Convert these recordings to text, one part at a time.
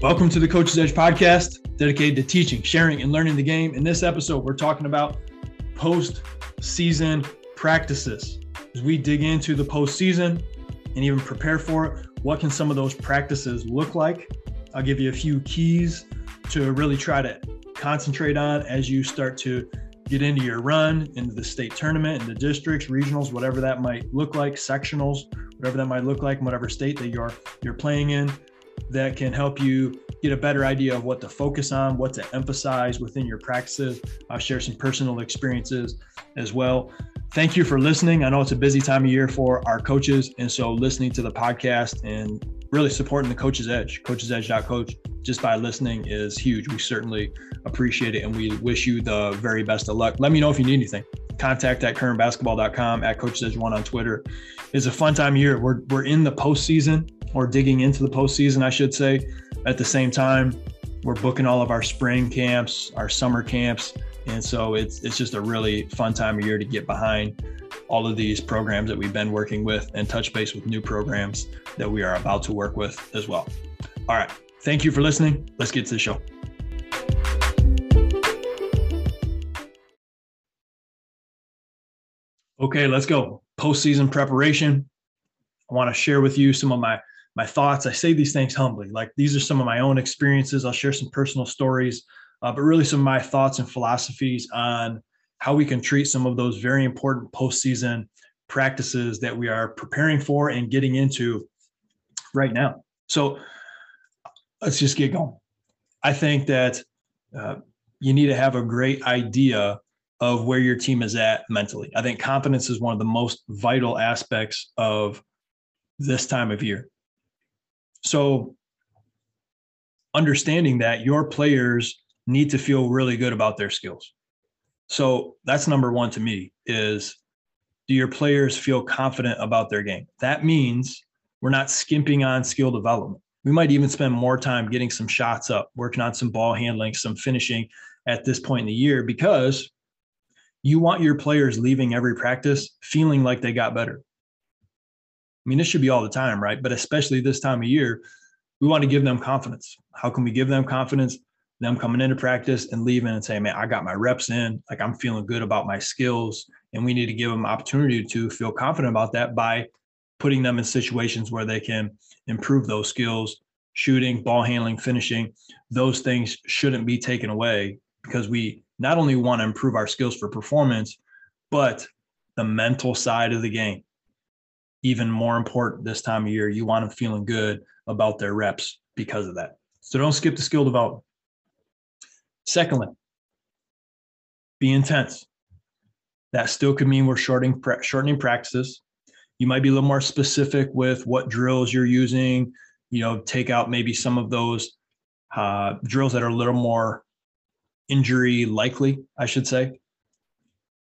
Welcome to the Coach's Edge podcast, dedicated to teaching, sharing, and learning the game. In this episode, we're talking about post-season practices. As we dig into the postseason and even prepare for it, what can some of those practices look like? I'll give you a few keys to really try to concentrate on as you start to get into your run into the state tournament the districts, regionals, whatever that might look like, sectionals, whatever that might look like, whatever state that you're you're playing in that can help you get a better idea of what to focus on, what to emphasize within your practices. I'll share some personal experiences as well. Thank you for listening. I know it's a busy time of year for our coaches. And so listening to the podcast and really supporting the Coach's Edge, coachesedge.coach, just by listening is huge. We certainly appreciate it and we wish you the very best of luck. Let me know if you need anything. Contact at kramerbasketball.com, at Coach's Edge One on Twitter. It's a fun time of year. We're, we're in the postseason or digging into the postseason, I should say. At the same time, we're booking all of our spring camps, our summer camps, and so it's it's just a really fun time of year to get behind all of these programs that we've been working with and touch base with new programs that we are about to work with as well. All right. Thank you for listening. Let's get to the show. Okay, let's go. Postseason preparation. I want to share with you some of my my thoughts. I say these things humbly. Like these are some of my own experiences. I'll share some personal stories, uh, but really some of my thoughts and philosophies on how we can treat some of those very important postseason practices that we are preparing for and getting into right now. So let's just get going. I think that uh, you need to have a great idea of where your team is at mentally. I think confidence is one of the most vital aspects of this time of year. So understanding that your players need to feel really good about their skills. So that's number one to me is do your players feel confident about their game? That means we're not skimping on skill development. We might even spend more time getting some shots up, working on some ball handling, some finishing at this point in the year because you want your players leaving every practice feeling like they got better. I mean, this should be all the time, right? But especially this time of year, we want to give them confidence. How can we give them confidence? Them coming into practice and leaving and saying, man, I got my reps in. Like I'm feeling good about my skills. And we need to give them opportunity to feel confident about that by putting them in situations where they can improve those skills, shooting, ball handling, finishing. Those things shouldn't be taken away because we not only want to improve our skills for performance, but the mental side of the game even more important this time of year. You want them feeling good about their reps because of that. So don't skip the skill development. Secondly, be intense. That still could mean we're shortening shortening practices. You might be a little more specific with what drills you're using. You know, take out maybe some of those uh, drills that are a little more injury likely, I should say.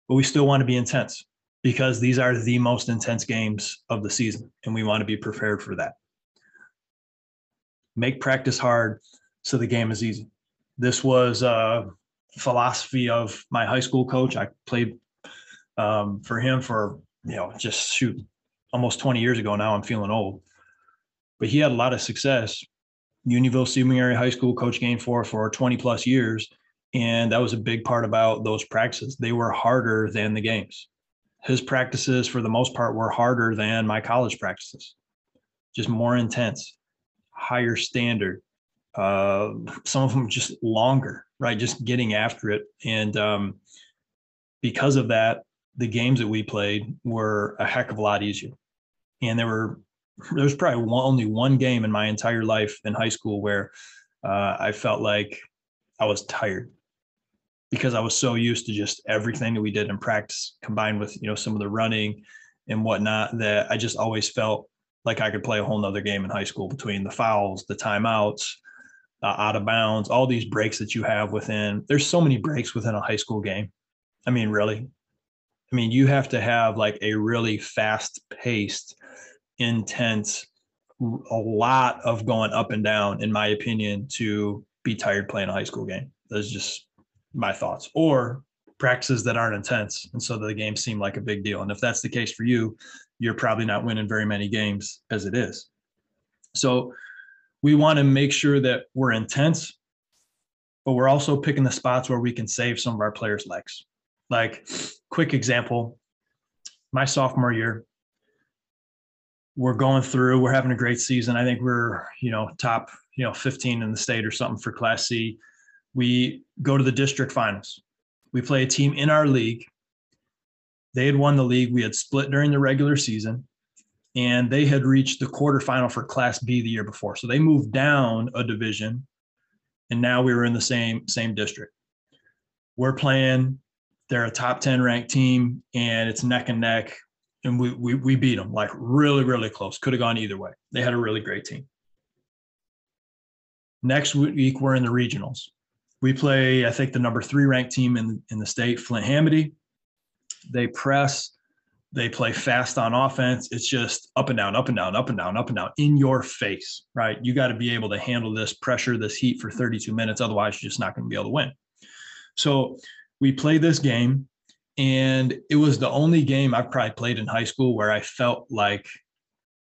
But we still want to be intense because these are the most intense games of the season, and we want to be prepared for that. Make practice hard so the game is easy. This was a philosophy of my high school coach. I played um, for him for, you know, just shoot almost 20 years ago now. I'm feeling old. But he had a lot of success. Unionville Sebewaing Area High School coach game for for 20 plus years. And that was a big part about those practices. They were harder than the games his practices for the most part were harder than my college practices. Just more intense higher standard uh, some of them just longer right? Just getting after it. And um, because of that the games that we played were a heck of a lot easier. And there were there was probably one, only one game in my entire life in high school where uh, i felt like i was tired because I was so used to just everything that we did in practice combined with, you know, some of the running and whatnot that I just always felt like I could play a whole nother game in high school between the fouls, the timeouts, out of bounds, all these breaks that you have within. There's so many breaks within a high school game. I mean, really. I mean, you have to have like a really fast paced, intense, a lot of going up and down, in my opinion, to be tired playing a high school game. There's just my thoughts, or practices that aren't intense. And so the games seem like a big deal. And if that's the case for you, you're probably not winning very many games as it is. So we want to make sure that we're intense, but we're also picking the spots where we can save some of our players' legs. Like, quick example my sophomore year, we're going through, we're having a great season. I think we're, you know, top, you know, 15 in the state or something for Class C. We go to the district finals. We play a team in our league. They had won the league. We had split during the regular season, and they had reached the quarterfinal for Class B the year before. So they moved down a division, and now we were in the same same district. We're playing they're a top 10 ranked team and it's neck and neck. And we, we, we beat them like really, really close. Could have gone either way. They had a really great team. Next week, we're in the regionals. We play, I think, the number three ranked team in, in the state, Flint Hamady. They press, they play fast on offense. It's just up and down, up and down, up and down, up and down in your face, right? You got to be able to handle this pressure, this heat for 32 minutes. Otherwise, you're just not going to be able to win. So we played this game and it was the only game I've probably played in high school where I felt like,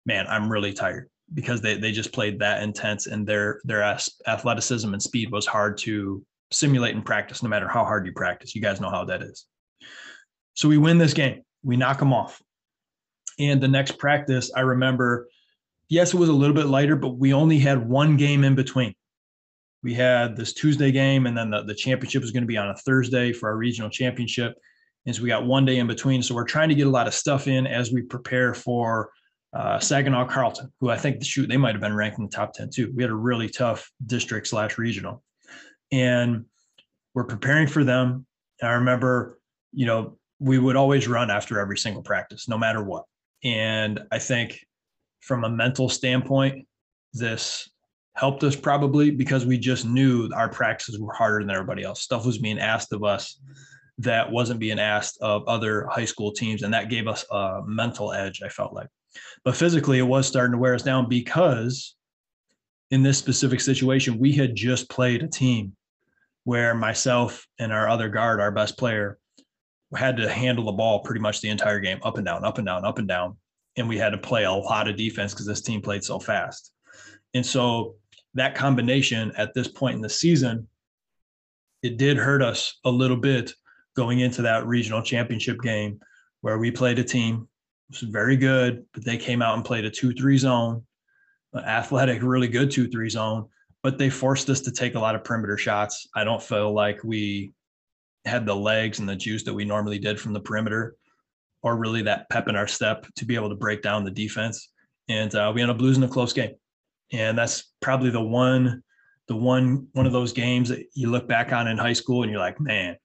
man, I'm really tired because they, they just played that intense and their their athleticism and speed was hard to simulate and practice no matter how hard you practice. You guys know how that is. So we win this game. We knock them off. And the next practice, I remember, yes, it was a little bit lighter, but we only had one game in between we had this Tuesday game, and then the, the championship was going to be on a Thursday for our regional championship. And so we got one day in between. So we're trying to get a lot of stuff in as we prepare for uh, Saginaw Carrollton, who I think shoot they might have been ranked in the top 10 too. We had a really tough district slash regional. And we're preparing for them. And I remember, you know, we would always run after every single practice, no matter what. And I think from a mental standpoint, this helped us probably because we just knew our practices were harder than everybody else. Stuff was being asked of us that wasn't being asked of other high school teams. And that gave us a mental edge, I felt like. But physically, it was starting to wear us down because in this specific situation, we had just played a team where myself and our other guard, our best player, had to handle the ball pretty much the entire game, up and down, up and down, up and down. And we had to play a lot of defense because this team played so fast. And so that combination at this point in the season, it did hurt us a little bit going into that regional championship game where we played a team was very good, but they came out and played a 2 3 zone, athletic, really good 2 3 zone, but they forced us to take a lot of perimeter shots. I don't feel like we had the legs and the juice that we normally did from the perimeter or really that pep in our step to be able to break down the defense. And uh, we ended up losing a close game and that's probably the one the one one of those games that you look back on in high school and you're like man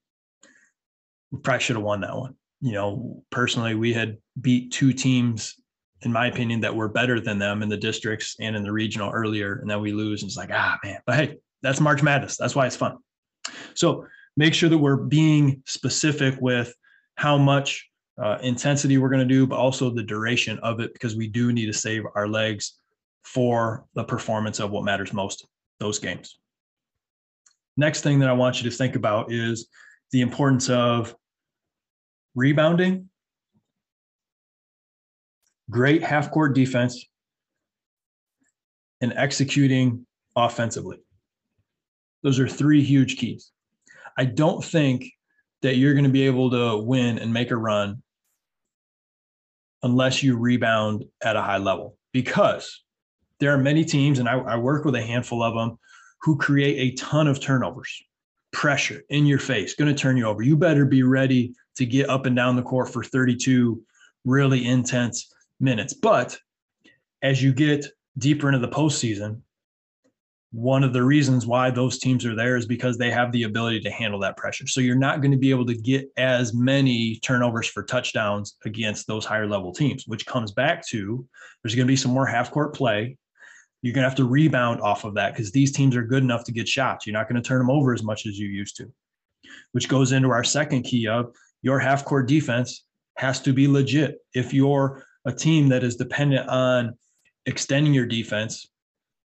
we probably should have won that one you know personally we had beat two teams in my opinion that were better than them in the districts and in the regional earlier and then we lose and it's like ah man. But hey that's march madness. That's why it's fun. So make sure that we're being specific with how much uh, intensity we're going to do but also the duration of it because we do need to save our legs for the performance of what matters most, those games. Next thing that I want you to think about is the importance of rebounding, great half court defense, and executing offensively. Those are three huge keys. I don't think that you're going to be able to win and make a run unless you rebound at a high level because there are many teams, and I, I work with a handful of them, who create a ton of turnovers, pressure in your face, going to turn you over. You better be ready to get up and down the court for 32 really intense minutes. But as you get deeper into the postseason, one of the reasons why those teams are there is because they have the ability to handle that pressure. So you're not going to be able to get as many turnovers for touchdowns against those higher level teams, which comes back to there's going to be some more half court play you're going to have to rebound off of that because these teams are good enough to get shots. You're not going to turn them over as much as you used to, which goes into our second key of your half court defense has to be legit. If you're a team that is dependent on extending your defense,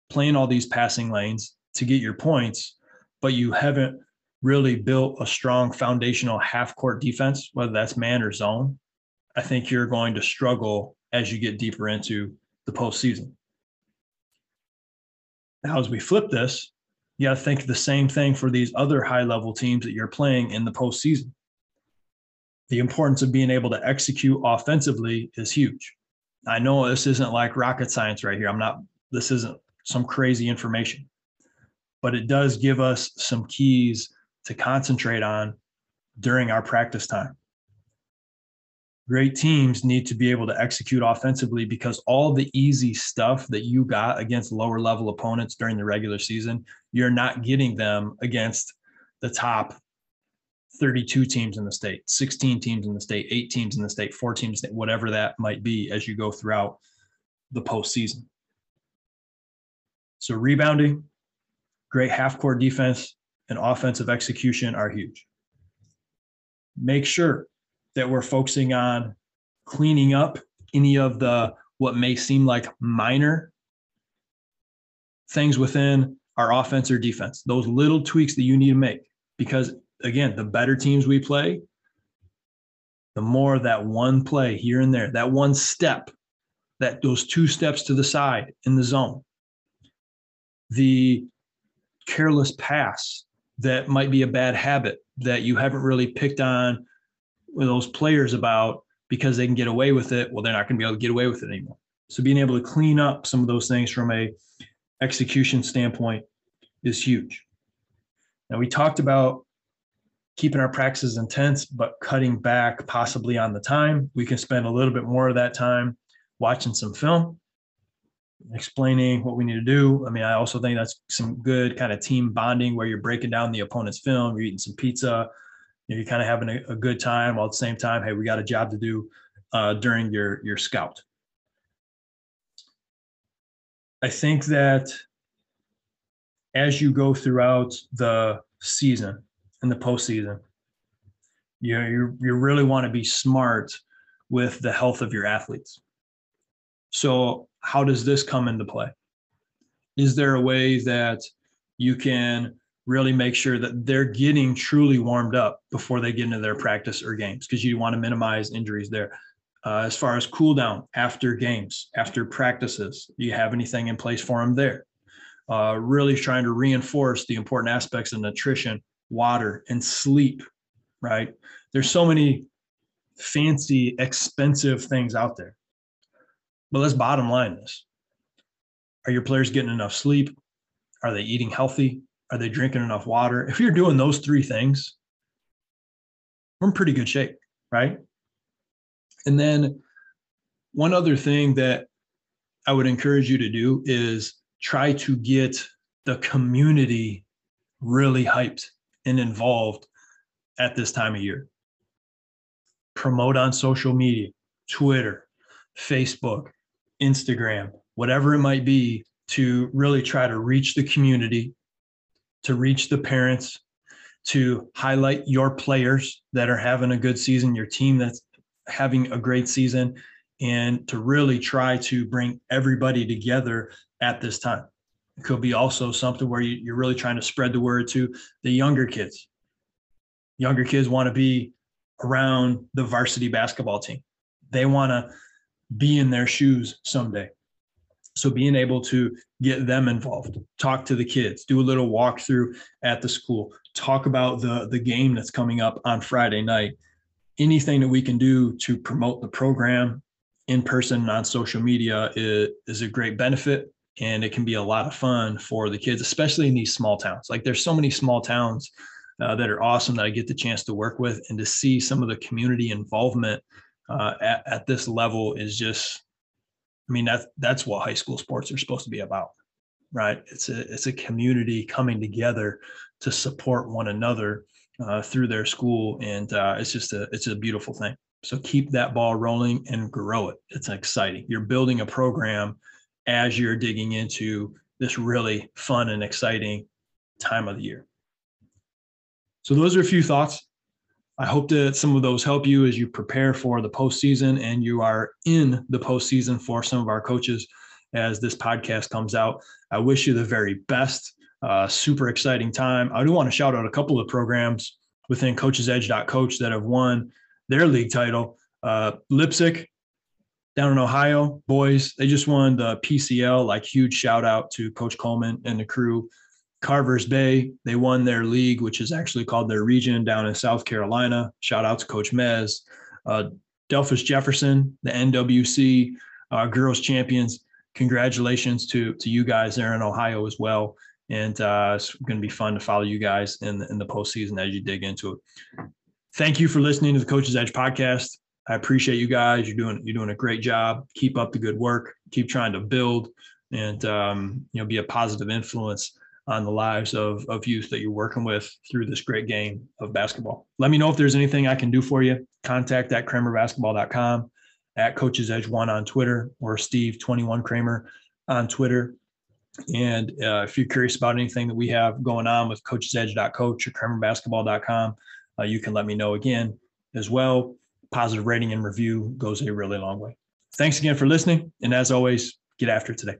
playing all these passing lanes to get your points, but you haven't really built a strong foundational half court defense, whether that's man or zone, I think you're going to struggle as you get deeper into the postseason. Now, as we flip this, you got to think the same thing for these other high level teams that you're playing in the postseason. The importance of being able to execute offensively is huge. I know this isn't like rocket science right here. I'm not, this isn't some crazy information, but it does give us some keys to concentrate on during our practice time. Great teams need to be able to execute offensively because all the easy stuff that you got against lower level opponents during the regular season, you're not getting them against the top 32 teams in the state, 16 teams in the state, eight teams in the state, four teams, whatever that might be as you go throughout the postseason. So rebounding, great half court defense, and offensive execution are huge. Make sure that we're focusing on cleaning up any of the what may seem like minor things within our offense or defense, those little tweaks that you need to make. Because again, the better teams we play, the more that one play here and there, that one step, that those two steps to the side in the zone, the careless pass that might be a bad habit that you haven't really picked on with those players about because they can get away with it. Well, they're not going to be able to get away with it anymore. So being able to clean up some of those things from a execution standpoint is huge. Now we talked about keeping our practices intense, but cutting back possibly on the time. We can spend a little bit more of that time watching some film explaining what we need to do. I mean, I also think that's some good kind of team bonding where you're breaking down the opponent's film, you're eating some pizza, you're kind of having a, a good time while at the same time, hey, we got a job to do uh, during your your scout. I think that as you go throughout the season and the postseason, you know, you you really want to be smart with the health of your athletes. So how does this come into play? Is there a way that you can really make sure that they're getting truly warmed up before they get into their practice or games? Because you want to minimize injuries there. Uh, as far as cool down after games, after practices, do you have anything in place for them there? Uh, really trying to reinforce the important aspects of nutrition, water, and sleep, right? There's so many fancy, expensive things out there. But let's bottom line this. Are your players getting enough sleep? Are they eating healthy? Are they drinking enough water? If you're doing those three things, we're in pretty good shape, right? And then one other thing that I would encourage you to do is try to get the community really hyped and involved at this time of year. Promote on social media, Twitter, Facebook, Instagram, whatever it might be, to really try to reach the community, to reach the parents, to highlight your players that are having a good season, your team that's having a great season, and to really try to bring everybody together at this time. Could be also something where you, are really trying to spread the word to the younger kids. Younger kids want to be around the varsity basketball team. They want to be in their shoes someday. So being able to get them involved, talk to the kids, do a little walkthrough at the school, talk about the the game that's coming up on Friday night. Anything that we can do to promote the program in person on social media is, is a great benefit and it can be a lot of fun for the kids, especially in these small towns. Like there's so many small towns uh, that are awesome that I get the chance to work with and to see some of the community involvement uh, at, at this level is just i mean that's that's what high school sports are supposed to be about right? It's a it's a community coming together to support one another uh, through their school and uh, it's just a it's a beautiful thing. So keep that ball rolling and grow it. It's exciting. You're building a program as you're digging into this really fun and exciting time of the year so those are a few thoughts I hope that some of those help you as you prepare for the postseason and you are in the postseason for some of our coaches as this podcast comes out. I wish you the very best. Uh, super exciting time. I do want to shout out a couple of programs within Coaches Edge Coach that have won their league title. Uh, Leipsic down in Ohio, boys, they just won the PCL. Like huge shout out to Coach Coleman and the crew. Carvers Bay, they won their league, which is actually called their region down in South Carolina. Shout out to Coach Mez. Uh, Delphos Jefferson, the NWC uh, girls champions. Congratulations to to you guys there in Ohio as well. And uh, it's going to be fun to follow you guys in the, in the postseason as you dig into it. Thank you for listening to the Coach's Edge podcast. I appreciate you guys. You're doing you're doing a great job. Keep up the good work. Keep trying to build and um, you know be a positive influence on the lives of of youth that you're working with through this great game of basketball. Let me know if there's anything I can do for you. Contact at kramerbasketball.com, at Coach's Edge One on Twitter, or Steve Twenty One Kramer on Twitter. And uh, if you're curious about anything that we have going on with coachesedge.coach or kramerbasketball.com, uh, you can let me know again as well positive rating and review goes a really long way. Thanks again for listening. And as always, get after it today.